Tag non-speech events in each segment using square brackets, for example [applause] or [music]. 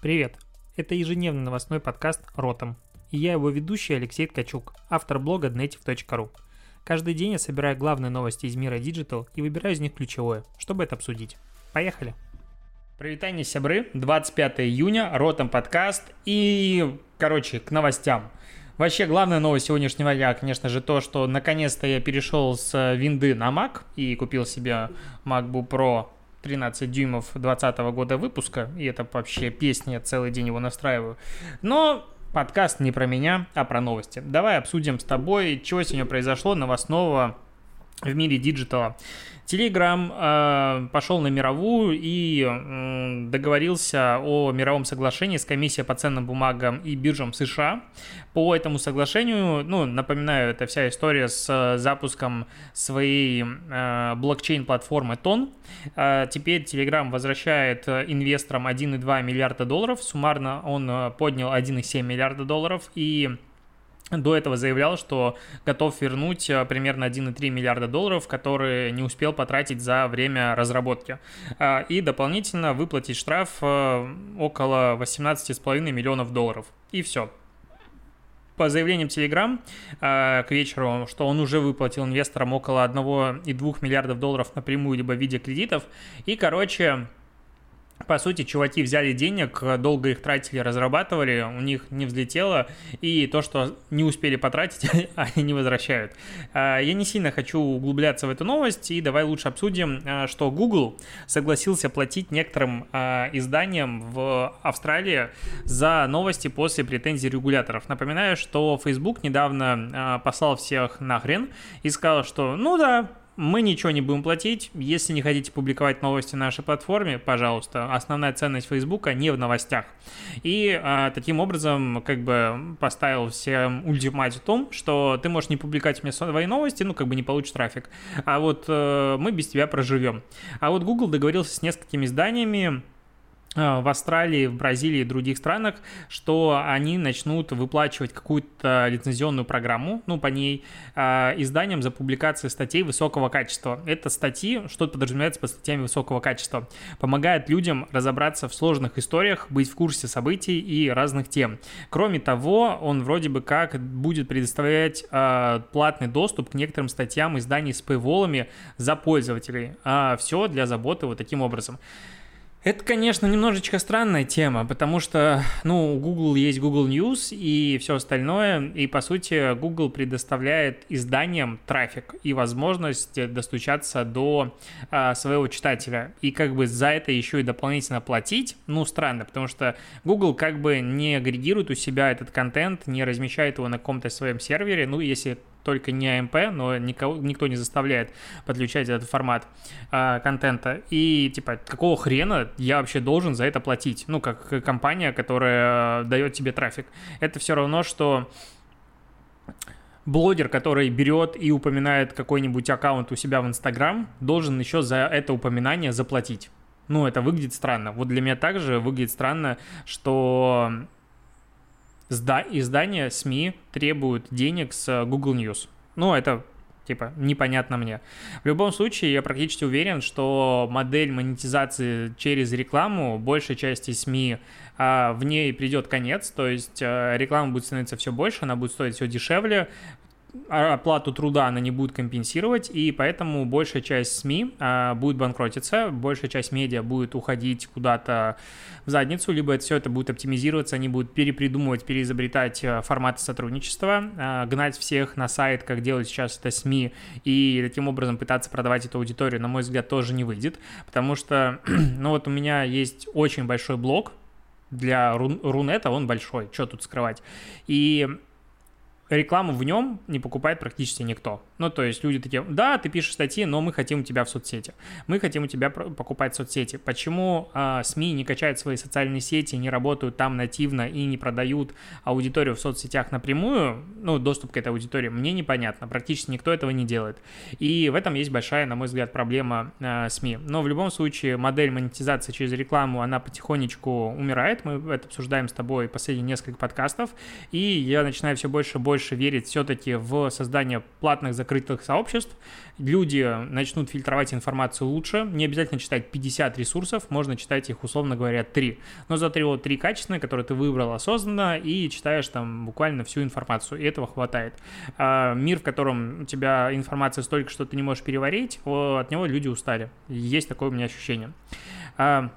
Привет! Это ежедневный новостной подкаст «Ротом». И я его ведущий Алексей Ткачук, автор блога dnetiv.ru. Каждый день я собираю главные новости из мира Digital и выбираю из них ключевое, чтобы это обсудить. Поехали! Привитание, сябры! 25 июня, Ротом подкаст и, короче, к новостям. Вообще, главная новость сегодняшнего дня, конечно же, то, что наконец-то я перешел с винды на Mac и купил себе MacBook Pro 13 дюймов 2020 года выпуска, и это вообще песня, целый день его настраиваю. Но подкаст не про меня, а про новости. Давай обсудим с тобой, что сегодня произошло новостного в мире диджитала. Telegram э, пошел на мировую и э, договорился о мировом соглашении с комиссией по ценным бумагам и биржам США. По этому соглашению, ну, напоминаю, это вся история с запуском своей э, блокчейн-платформы Тон. Э, теперь Telegram возвращает инвесторам 1,2 миллиарда долларов. Суммарно он э, поднял 1,7 миллиарда долларов и до этого заявлял, что готов вернуть э, примерно 1,3 миллиарда долларов, которые не успел потратить за время разработки. А, и дополнительно выплатить штраф э, около 18,5 миллионов долларов. И все. По заявлениям Telegram э, к вечеру, что он уже выплатил инвесторам около 1,2 миллиардов долларов напрямую либо в виде кредитов. И, короче, по сути, чуваки взяли денег, долго их тратили, разрабатывали, у них не взлетело, и то, что не успели потратить, [laughs] они не возвращают. А, я не сильно хочу углубляться в эту новость, и давай лучше обсудим, а, что Google согласился платить некоторым а, изданиям в Австралии за новости после претензий регуляторов. Напоминаю, что Facebook недавно послал всех нахрен и сказал, что ну да, мы ничего не будем платить. Если не хотите публиковать новости на нашей платформе, пожалуйста, основная ценность Фейсбука не в новостях. И а, таким образом как бы поставил всем ультимат в том, что ты можешь не публиковать мне свои новости, ну как бы не получишь трафик, а вот э, мы без тебя проживем. А вот Google договорился с несколькими изданиями, в Австралии, в Бразилии и других странах, что они начнут выплачивать какую-то лицензионную программу, ну, по ней, э, изданиям за публикацию статей высокого качества. Это статьи, что подразумевается под статьями высокого качества, помогает людям разобраться в сложных историях, быть в курсе событий и разных тем. Кроме того, он вроде бы как будет предоставлять э, платный доступ к некоторым статьям изданий с paywallами за пользователей. А все для заботы вот таким образом. Это, конечно, немножечко странная тема, потому что, ну, у Google есть Google News и все остальное, и, по сути, Google предоставляет изданиям трафик и возможность достучаться до а, своего читателя. И как бы за это еще и дополнительно платить, ну, странно, потому что Google как бы не агрегирует у себя этот контент, не размещает его на каком-то своем сервере, ну, если только не AMP, но никого, никто не заставляет подключать этот формат э, контента. И, типа, какого хрена я вообще должен за это платить? Ну, как компания, которая дает тебе трафик. Это все равно, что блогер, который берет и упоминает какой-нибудь аккаунт у себя в Инстаграм, должен еще за это упоминание заплатить. Ну, это выглядит странно. Вот для меня также выглядит странно, что издания СМИ требуют денег с Google News. Ну, это типа, непонятно мне. В любом случае, я практически уверен, что модель монетизации через рекламу большей части СМИ а, в ней придет конец, то есть а, реклама будет становиться все больше, она будет стоить все дешевле, оплату труда она не будет компенсировать, и поэтому большая часть СМИ а, будет банкротиться, большая часть медиа будет уходить куда-то в задницу, либо это все это будет оптимизироваться, они будут перепридумывать, переизобретать а, форматы сотрудничества, а, гнать всех на сайт, как делают сейчас это СМИ, и таким образом пытаться продавать эту аудиторию, на мой взгляд, тоже не выйдет, потому что, [clears throat] ну вот у меня есть очень большой блог, для Рунета он большой, что тут скрывать. И рекламу в нем не покупает практически никто. Ну, то есть люди такие, да, ты пишешь статьи, но мы хотим у тебя в соцсети. Мы хотим у тебя покупать соцсети. Почему э, СМИ не качают свои социальные сети, не работают там нативно и не продают аудиторию в соцсетях напрямую, ну, доступ к этой аудитории, мне непонятно. Практически никто этого не делает. И в этом есть большая, на мой взгляд, проблема э, СМИ. Но в любом случае модель монетизации через рекламу, она потихонечку умирает. Мы это обсуждаем с тобой последние несколько подкастов. И я начинаю все больше и больше верить все-таки в создание платных заказов закрытых сообществ, люди начнут фильтровать информацию лучше, не обязательно читать 50 ресурсов, можно читать их, условно говоря, 3. Но зато вот 3 качественные, которые ты выбрал осознанно, и читаешь там буквально всю информацию, и этого хватает. А мир, в котором у тебя информация столько, что ты не можешь переварить, от него люди устали. Есть такое у меня ощущение. А,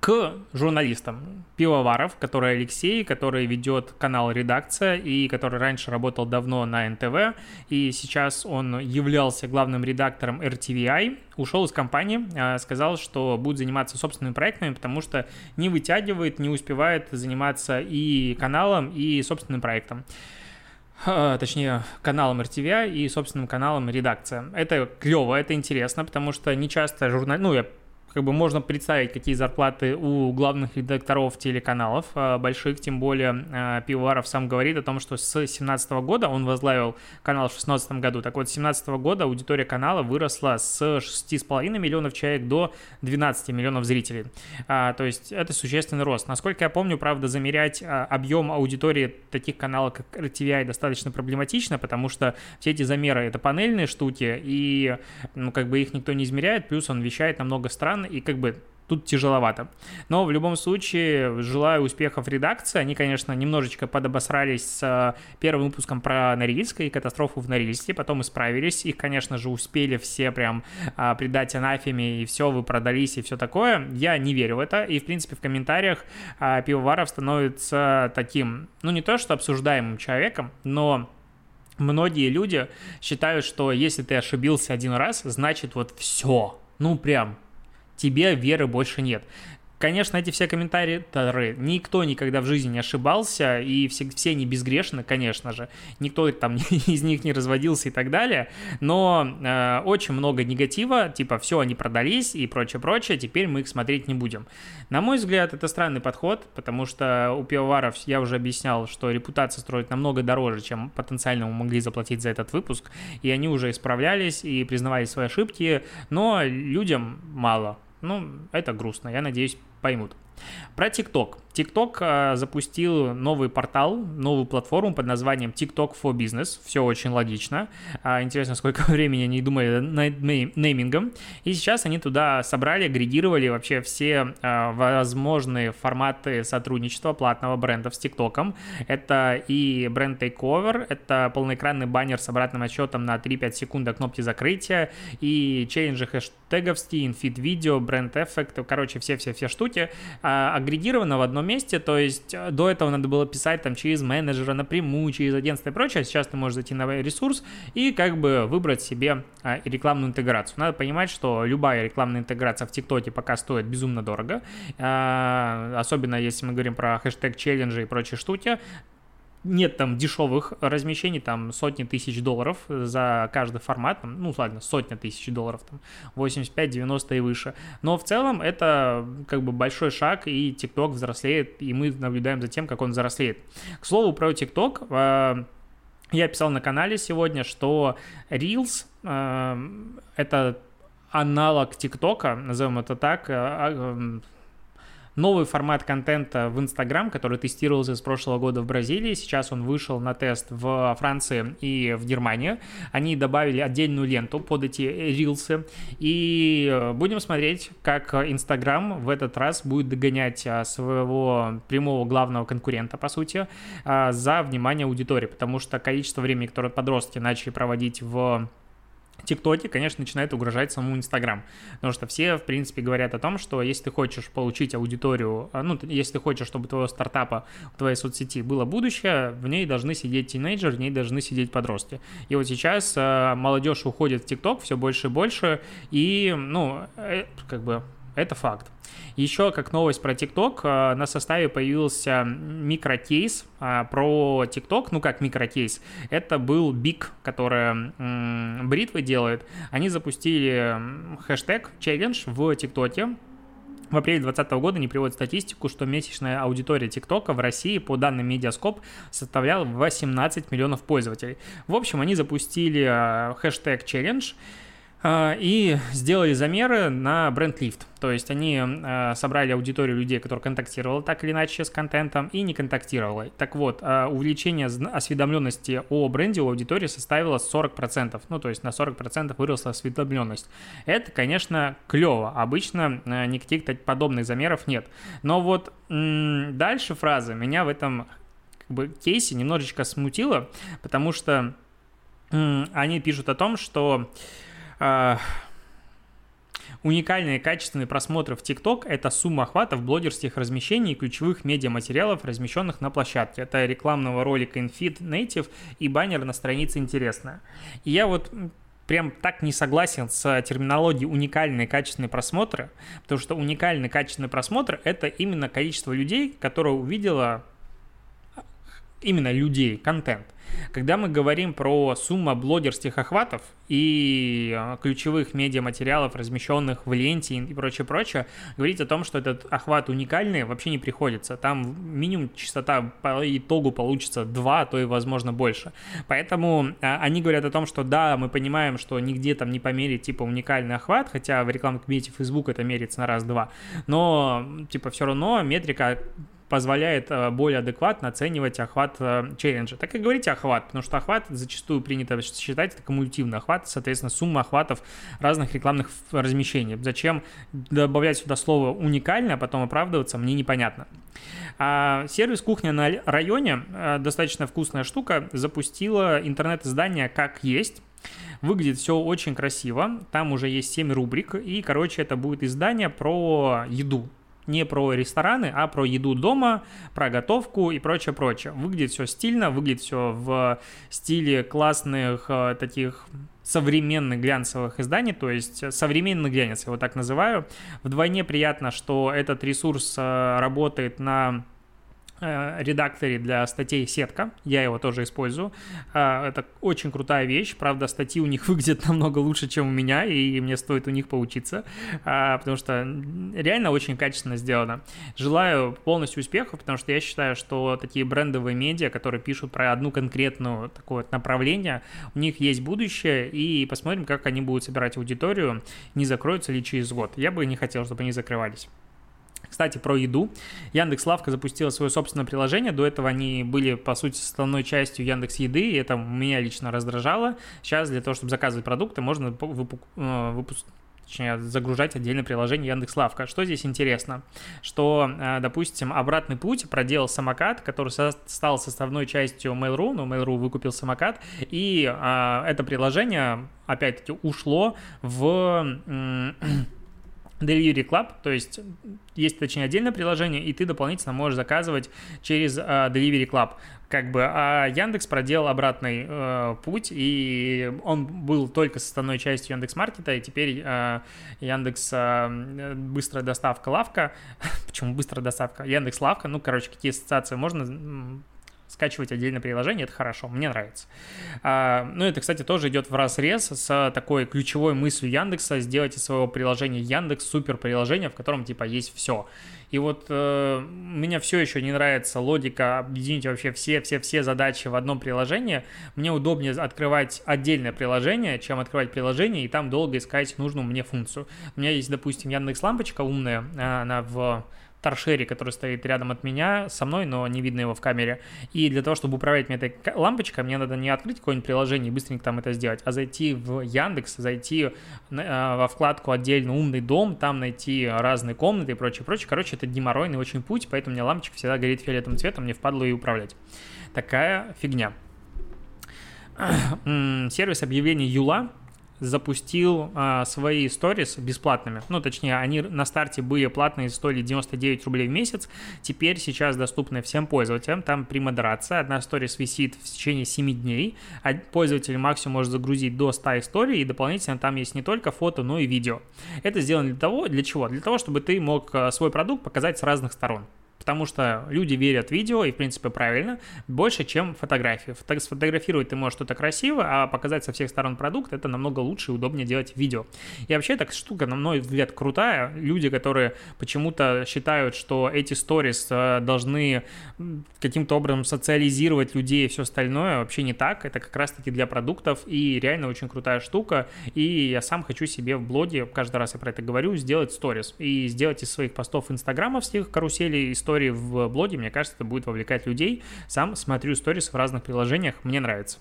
к журналистам. Пивоваров, который Алексей, который ведет канал «Редакция» и который раньше работал давно на НТВ, и сейчас он являлся главным редактором RTVI, ушел из компании, а, сказал, что будет заниматься собственными проектами, потому что не вытягивает, не успевает заниматься и каналом, и собственным проектом а, точнее, каналом RTVI и собственным каналом редакция. Это клево, это интересно, потому что не часто журнал... Ну, я как бы можно представить, какие зарплаты у главных редакторов телеканалов э, больших, тем более э, Пивоваров сам говорит о том, что с 2017 года он возглавил канал в 2016 году. Так вот, с 2017 года аудитория канала выросла с 6,5 миллионов человек до 12 миллионов зрителей. А, то есть это существенный рост. Насколько я помню, правда, замерять а, объем аудитории таких каналов, как RTVI, достаточно проблематично, потому что все эти замеры — это панельные штуки, и ну, как бы их никто не измеряет, плюс он вещает на много и как бы тут тяжеловато. Но в любом случае, желаю успехов редакции. Они, конечно, немножечко подобосрались с э, первым выпуском про Норильск и катастрофу в Норильске, потом исправились. Их, конечно же, успели все прям а, предать анафеме, и все, вы продались, и все такое. Я не верю в это. И, в принципе, в комментариях а, Пивоваров становится таким, ну, не то что обсуждаемым человеком, но многие люди считают, что если ты ошибился один раз, значит вот все. Ну, прям тебе веры больше нет. Конечно, эти все комментаторы, никто никогда в жизни не ошибался, и все, все они безгрешны, конечно же. Никто там [laughs] из них не разводился и так далее. Но э, очень много негатива, типа все, они продались и прочее-прочее, теперь мы их смотреть не будем. На мой взгляд, это странный подход, потому что у пивоваров, я уже объяснял, что репутация строит намного дороже, чем потенциально мы могли заплатить за этот выпуск, и они уже исправлялись и признавали свои ошибки, но людям мало ну, это грустно, я надеюсь, поймут. Про TikTok. TikTok э, запустил новый портал, новую платформу под названием TikTok for Business. Все очень логично. А, интересно, сколько [laughs] времени они думали над неймингом. И сейчас они туда собрали, агрегировали вообще все э, возможные форматы сотрудничества платного бренда с TikTok. Это и бренд Takeover, это полноэкранный баннер с обратным отсчетом на 3-5 секунд до кнопки закрытия, и челленджи хэштегов Fit видео, бренд эффект, короче, все-все-все штуки а, агрегировано в одном месте, то есть э, до этого надо было писать там через менеджера напрямую, через агентство и прочее, а сейчас ты можешь зайти на ресурс и как бы выбрать себе а, рекламную интеграцию. Надо понимать, что любая рекламная интеграция в ТикТоке пока стоит безумно дорого, а, особенно если мы говорим про хэштег челленджи и прочие штуки, нет там дешевых размещений, там сотни тысяч долларов за каждый формат, там, ну ладно, сотня тысяч долларов, там 85, 90 и выше. Но в целом это как бы большой шаг, и TikTok взрослеет, и мы наблюдаем за тем, как он взрослеет. К слову про TikTok, э, я писал на канале сегодня, что Reels э, это аналог ТикТока, назовем это так, э, новый формат контента в Инстаграм, который тестировался с прошлого года в Бразилии. Сейчас он вышел на тест в Франции и в Германии. Они добавили отдельную ленту под эти рилсы. И э, будем смотреть, как Инстаграм в этот раз будет догонять а, своего прямого главного конкурента, по сути, а, за внимание аудитории. Потому что количество времени, которое подростки начали проводить в ТикТоке, конечно, начинает угрожать самому Инстаграм. Потому что все, в принципе, говорят о том, что если ты хочешь получить аудиторию, а, ну, если ты хочешь, чтобы твоего стартапа, твоей соцсети было будущее, в ней должны сидеть тинейджеры, в ней должны сидеть подростки. И вот сейчас э, молодежь уходит в ТикТок все больше и больше, и, ну, э, как бы, это факт. Еще как новость про TikTok, э, на составе появился микрокейс э, про TikTok, ну как микрокейс, это был Big, который бритвы делает. Они запустили хэштег челлендж в ТикТоке, в апреле 2020 года они приводят статистику, что месячная аудитория ТикТока в России по данным Медиаскоп составляла 18 миллионов пользователей. В общем, они запустили э, хэштег челлендж, и сделали замеры на бренд лифт. То есть они а, собрали аудиторию людей, которые контактировали так или иначе с контентом и не контактировали. Так вот, а, увеличение осведомленности о бренде у аудитории составило 40%. Ну, то есть на 40% выросла осведомленность. Это, конечно, клево. Обычно никаких подобных замеров нет. Но вот дальше фраза меня в этом как бы, кейсе немножечко смутила, потому что они пишут о том, что Uh, Уникальные качественные просмотры в TikTok – это сумма охватов блогерских размещений и ключевых медиаматериалов, размещенных на площадке. Это рекламного ролика InFeed Native и баннер на странице «Интересно». И я вот прям так не согласен с терминологией уникальные качественные просмотры, потому что уникальный качественный просмотр – это именно количество людей, которое увидело именно людей, контент. Когда мы говорим про сумму блогерских охватов и а, ключевых медиаматериалов, размещенных в ленте и прочее-прочее, говорить о том, что этот охват уникальный, вообще не приходится. Там минимум частота по итогу получится 2, а то и, возможно, больше. Поэтому а, они говорят о том, что да, мы понимаем, что нигде там не померить типа уникальный охват, хотя в рекламном кабинете Facebook это мерится на раз-два, но типа все равно метрика позволяет э, более адекватно оценивать охват э, челленджа. Так и говорите охват, потому что охват зачастую принято считать это кумулятивный охват, соответственно, сумма охватов разных рекламных размещений. Зачем добавлять сюда слово уникально, а потом оправдываться, мне непонятно. А сервис «Кухня на районе», э, достаточно вкусная штука, запустила интернет-издание «Как есть», Выглядит все очень красиво. Там уже есть 7 рубрик. И, короче, это будет издание про еду не про рестораны, а про еду дома, про готовку и прочее, прочее. Выглядит все стильно, выглядит все в стиле классных э, таких современных глянцевых изданий, то есть современный глянец, я его так называю. Вдвойне приятно, что этот ресурс э, работает на Э, редакторе для статей сетка, я его тоже использую. Э, это очень крутая вещь, правда, статьи у них [laughs] выглядят намного лучше, чем у меня, и мне стоит у них поучиться, э, потому что реально очень качественно сделано. Желаю полностью успехов, потому что я считаю, что такие брендовые медиа, которые пишут про одну конкретную такое направление, у них есть будущее, и посмотрим, как они будут собирать аудиторию, не закроются ли через год. Я бы не хотел, чтобы они закрывались. Кстати, про еду. Яндекс Лавка запустила свое собственное приложение. До этого они были, по сути, основной частью Яндекс Еды, и это меня лично раздражало. Сейчас для того, чтобы заказывать продукты, можно э, выпуск точнее, загружать отдельное приложение Яндекс Лавка. Что здесь интересно? Что, э, допустим, обратный путь проделал самокат, который стал составной частью Mail.ru, но Mail.ru выкупил самокат, и а, это приложение, опять-таки, ушло в Delivery Club, то есть есть, точнее, отдельное приложение, и ты дополнительно можешь заказывать через uh, Delivery Club. Как бы, а Яндекс проделал обратный uh, путь, и он был только составной частью Яндекс Маркета, и теперь uh, Яндекс uh, быстрая доставка лавка, [laughs] почему быстрая доставка? Яндекс лавка, ну, короче, какие ассоциации можно скачивать отдельное приложение, это хорошо, мне нравится. А, ну, это, кстати, тоже идет в разрез с такой ключевой мыслью Яндекса сделать из своего приложения Яндекс супер приложение, в котором, типа, есть все. И вот э, меня все еще не нравится логика объединить вообще все-все-все задачи в одном приложении. Мне удобнее открывать отдельное приложение, чем открывать приложение и там долго искать нужную мне функцию. У меня есть, допустим, Яндекс лампочка умная, она в торшере, который стоит рядом от меня, со мной, но не видно его в камере. И для того, чтобы управлять мне этой лампочкой, мне надо не открыть какое-нибудь приложение и быстренько там это сделать, а зайти в Яндекс, зайти э, во вкладку отдельно «Умный дом», там найти разные комнаты и прочее, прочее. Короче, это геморройный очень путь, поэтому меня лампочка всегда горит фиолетовым цветом, мне впадло ее управлять. Такая фигня. [clears throat] Сервис объявлений Юла запустил а, свои сторис бесплатными. Ну, точнее, они на старте были платные, стоили 99 рублей в месяц. Теперь сейчас доступны всем пользователям. Там при модерации одна сторис висит в течение 7 дней. А пользователь максимум может загрузить до 100 историй. И дополнительно там есть не только фото, но и видео. Это сделано для того, для чего? Для того, чтобы ты мог а, свой продукт показать с разных сторон. Потому что люди верят видео, и, в принципе, правильно, больше, чем фотографии. Сфотографировать ты можешь что-то красиво, а показать со всех сторон продукт, это намного лучше и удобнее делать видео. И вообще, эта штука, на мой взгляд, крутая. Люди, которые почему-то считают, что эти сторис э, должны каким-то образом социализировать людей и все остальное, вообще не так. Это как раз-таки для продуктов, и реально очень крутая штука. И я сам хочу себе в блоге, каждый раз я про это говорю, сделать сторис. И сделать из своих постов инстаграмовских каруселей истории в блоге, мне кажется, это будет вовлекать людей. Сам смотрю сторис в разных приложениях, мне нравится.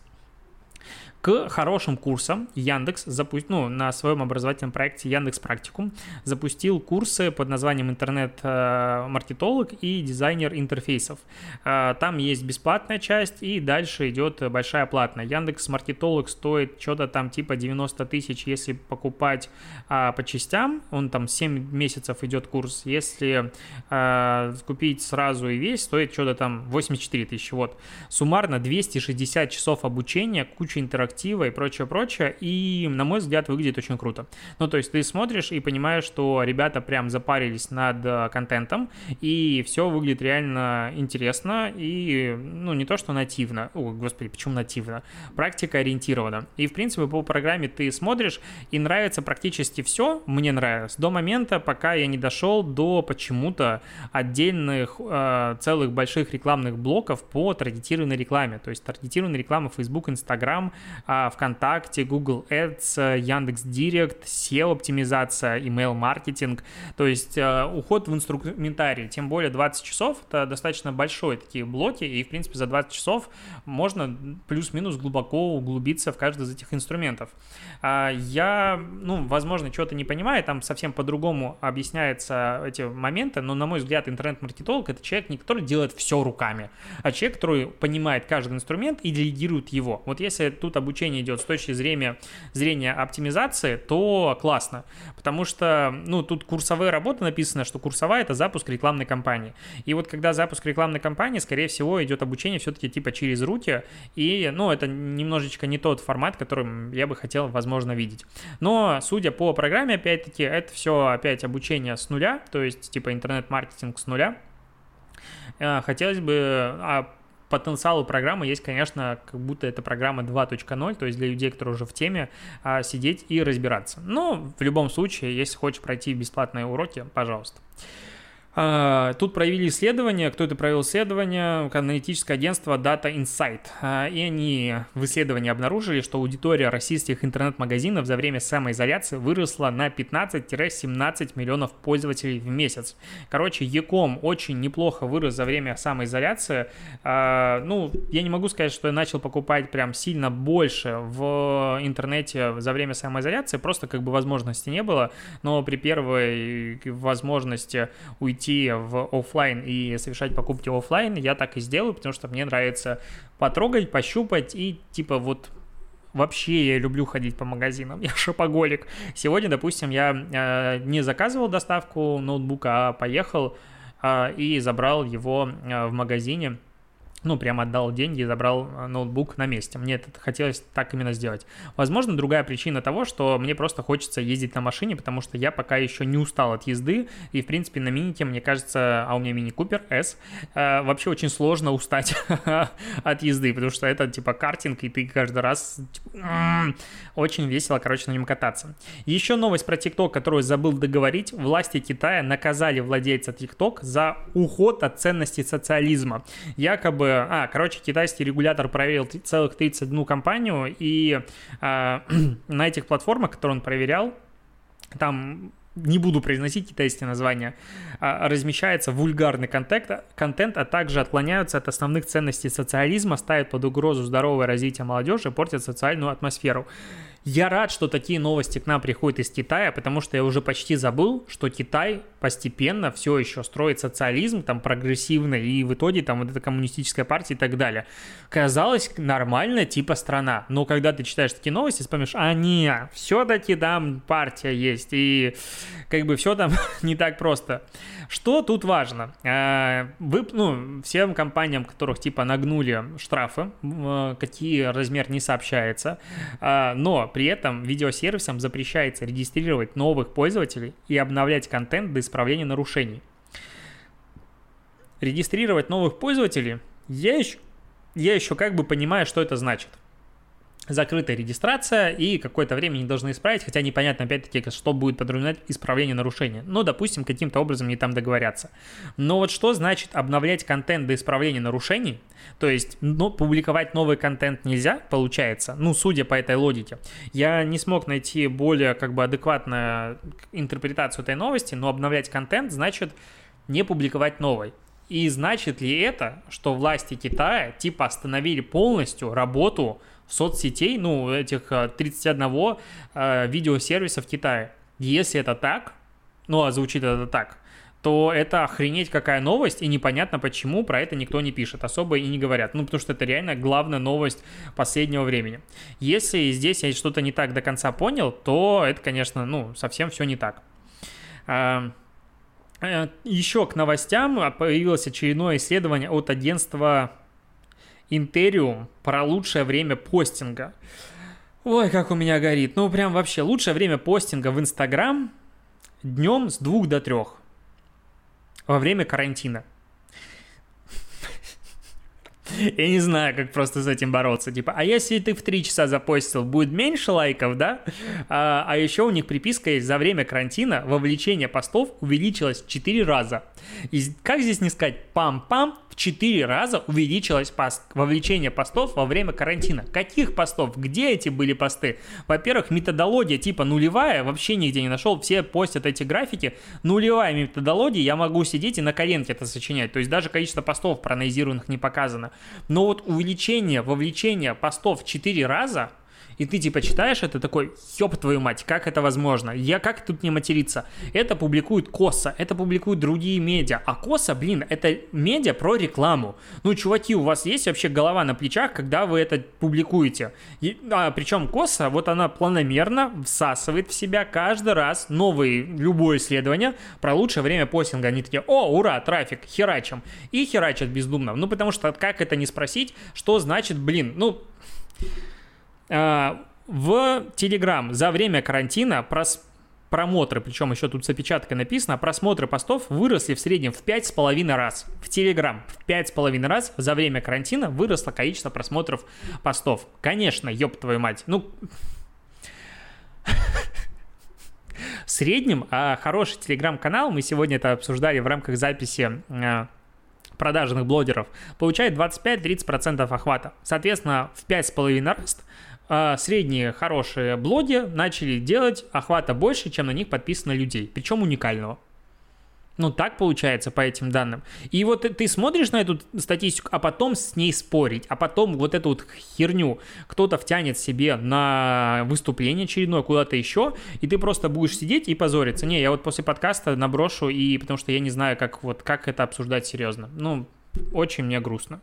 К хорошим курсам Яндекс запустил, ну, на своем образовательном проекте Яндекс Практикум запустил курсы под названием интернет-маркетолог и дизайнер интерфейсов. Э, там есть бесплатная часть и дальше идет большая платная. Яндекс Маркетолог стоит что-то там типа 90 тысяч, если покупать а, по частям, он там 7 месяцев идет курс. Если а, купить сразу и весь, стоит что-то там 84 тысячи. Вот. Суммарно 260 часов обучения, куча интерактивных актива и прочее, прочее, и, на мой взгляд, выглядит очень круто. Ну, то есть ты смотришь и понимаешь, что ребята прям запарились над э, контентом, и все выглядит реально интересно, и, ну, не то, что нативно, о, господи, почему нативно, практика ориентирована. И, в принципе, по программе ты смотришь, и нравится практически все, мне нравилось, до момента, пока я не дошел до почему-то отдельных э, целых больших рекламных блоков по таргетированной рекламе, то есть таргетированная реклама Facebook, Instagram, ВКонтакте, Google Ads, Яндекс Директ, SEO-оптимизация, email-маркетинг, то есть э, уход в инструментарий, тем более 20 часов, это достаточно большой такие блоки, и, в принципе, за 20 часов можно плюс-минус глубоко углубиться в каждый из этих инструментов. А, я, ну, возможно, чего-то не понимаю, там совсем по-другому объясняются эти моменты, но, на мой взгляд, интернет-маркетолог — это человек, не который делает все руками, а человек, который понимает каждый инструмент и делегирует его. Вот если тут обучение обучение идет с точки зрения, зрения оптимизации, то классно. Потому что, ну, тут курсовая работа написано, что курсовая – это запуск рекламной кампании. И вот когда запуск рекламной кампании, скорее всего, идет обучение все-таки типа через руки, и, ну, это немножечко не тот формат, которым я бы хотел, возможно, видеть. Но, судя по программе, опять-таки, это все опять обучение с нуля, то есть типа интернет-маркетинг с нуля. Э, хотелось бы а потенциал у программы есть, конечно, как будто это программа 2.0, то есть для людей, которые уже в теме, а, сидеть и разбираться. Но в любом случае, если хочешь пройти бесплатные уроки, пожалуйста. А, тут провели исследование. Кто это провел исследование? Аналитическое агентство Data Insight. А, и они в исследовании обнаружили, что аудитория российских интернет-магазинов за время самоизоляции выросла на 15-17 миллионов пользователей в месяц. Короче, Яком очень неплохо вырос за время самоизоляции. А, ну, я не могу сказать, что я начал покупать прям сильно больше в интернете за время самоизоляции, просто как бы возможности не было, но при первой возможности уйти идти в офлайн и совершать покупки офлайн, я так и сделаю, потому что мне нравится потрогать, пощупать и типа вот Вообще я люблю ходить по магазинам, [laughs] я шопоголик. Сегодня, допустим, я э, не заказывал доставку ноутбука, а поехал э, и забрал его э, в магазине ну, прям отдал деньги и забрал э, ноутбук на месте. Мне это хотелось так именно сделать. Возможно, другая причина того, что мне просто хочется ездить на машине, потому что я пока еще не устал от езды, и, в принципе, на минике, мне кажется, а у меня мини-купер S, э, вообще очень сложно устать [laughs] от езды, потому что это, типа, картинг, и ты каждый раз типа, очень весело, короче, на нем кататься. Еще новость про TikTok, которую забыл договорить. Власти Китая наказали владельца TikTok за уход от ценностей социализма. Якобы а, короче, китайский регулятор проверил целых 31 компанию, и а, [clears throat] на этих платформах, которые он проверял, там не буду произносить китайские названия, а, размещается вульгарный контент, контент, а также отклоняются от основных ценностей социализма, ставят под угрозу здоровое развитие молодежи, портят социальную атмосферу. Я рад, что такие новости к нам приходят из Китая, потому что я уже почти забыл, что Китай постепенно все еще строит социализм, там прогрессивно, и в итоге там вот эта коммунистическая партия и так далее. Казалось, нормальная типа страна, но когда ты читаешь такие новости, вспомнишь, а не, все-таки там партия есть, и как бы все там [laughs] не так просто. Что тут важно? А, вы, ну, всем компаниям, которых типа нагнули штрафы, э, какие размер не сообщается, а, но при этом видеосервисам запрещается регистрировать новых пользователей и обновлять контент до исправления нарушений. регистрировать новых пользователей, я еще, я еще как бы понимаю, что это значит закрытая регистрация и какое-то время не должны исправить, хотя непонятно, опять-таки, что будет подразумевать исправление нарушения. Ну, допустим, каким-то образом не там договорятся. Но вот что значит обновлять контент до исправления нарушений? То есть, ну, публиковать новый контент нельзя, получается, ну, судя по этой логике. Я не смог найти более, как бы, адекватную интерпретацию этой новости, но обновлять контент значит не публиковать новый. И значит ли это, что власти Китая типа остановили полностью работу соцсетей, ну, этих 31 э, видеосервисов в Китае. Если это так, ну, а звучит это так, то это охренеть какая новость, и непонятно почему про это никто не пишет, особо и не говорят. Ну, потому что это реально главная новость последнего времени. Если здесь я что-то не так до конца понял, то это, конечно, ну, совсем все не так. А, э, Еще к новостям появилось очередное исследование от агентства Интериум про лучшее время постинга. Ой, как у меня горит. Ну, прям вообще, лучшее время постинга в Инстаграм днем с двух до трех во время карантина. [laughs] Я не знаю, как просто с этим бороться. Типа, а если ты в 3 часа запостил, будет меньше лайков, да? А, а еще у них приписка есть, за время карантина вовлечение постов увеличилось в 4 раза. И как здесь не сказать, пам-пам, в 4 раза увеличилось пост, вовлечение постов во время карантина. Каких постов? Где эти были посты? Во-первых, методология типа нулевая, вообще нигде не нашел. Все постят эти графики. Нулевая методология, я могу сидеть и на коленке это сочинять. То есть даже количество постов проанализированных не показано. Но вот увеличение, вовлечение постов в 4 раза – и ты типа читаешь это такой, ёб твою мать, как это возможно? Я как тут не материться? Это публикует Коса, это публикуют другие медиа, а Коса, блин, это медиа про рекламу. Ну, чуваки, у вас есть вообще голова на плечах, когда вы это публикуете? И, а, причем Коса, вот она планомерно всасывает в себя каждый раз новые, любое исследование про лучшее время постинга. Они такие, о, ура, трафик, херачим. И херачат бездумно. Ну, потому что как это не спросить, что значит, блин, ну... А, в Telegram за время карантина прос просмотры, причем еще тут с опечаткой написано, просмотры постов выросли в среднем в 5,5 раз. В Telegram в 5,5 раз за время карантина выросло количество просмотров постов. Конечно, ёб твою мать. Ну, [laughs] в среднем а, хороший телеграм-канал, мы сегодня это обсуждали в рамках записи а, продажных блогеров, получает 25-30% охвата. Соответственно, в 5,5 раз а средние хорошие блоги начали делать охвата больше, чем на них подписано людей, причем уникального. Ну, так получается по этим данным. И вот ты, смотришь на эту статистику, а потом с ней спорить, а потом вот эту вот херню кто-то втянет себе на выступление очередное куда-то еще, и ты просто будешь сидеть и позориться. Не, я вот после подкаста наброшу, и потому что я не знаю, как, вот, как это обсуждать серьезно. Ну, очень мне грустно.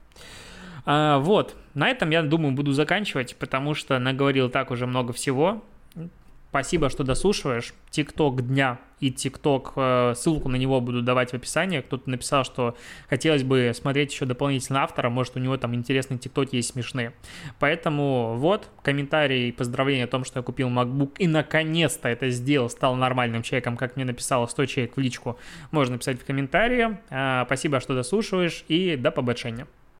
А, вот, на этом, я думаю, буду заканчивать, потому что наговорил так уже много всего. Спасибо, что дослушиваешь. Тикток дня и ТикТок, э, ссылку на него буду давать в описании. Кто-то написал, что хотелось бы смотреть еще дополнительно автора, может, у него там интересные ТикТоки есть смешные. Поэтому вот, комментарий и поздравления о том, что я купил MacBook и наконец-то это сделал, стал нормальным человеком, как мне написало 100 человек в личку, можно написать в комментарии. А, спасибо, что дослушиваешь и до побочения.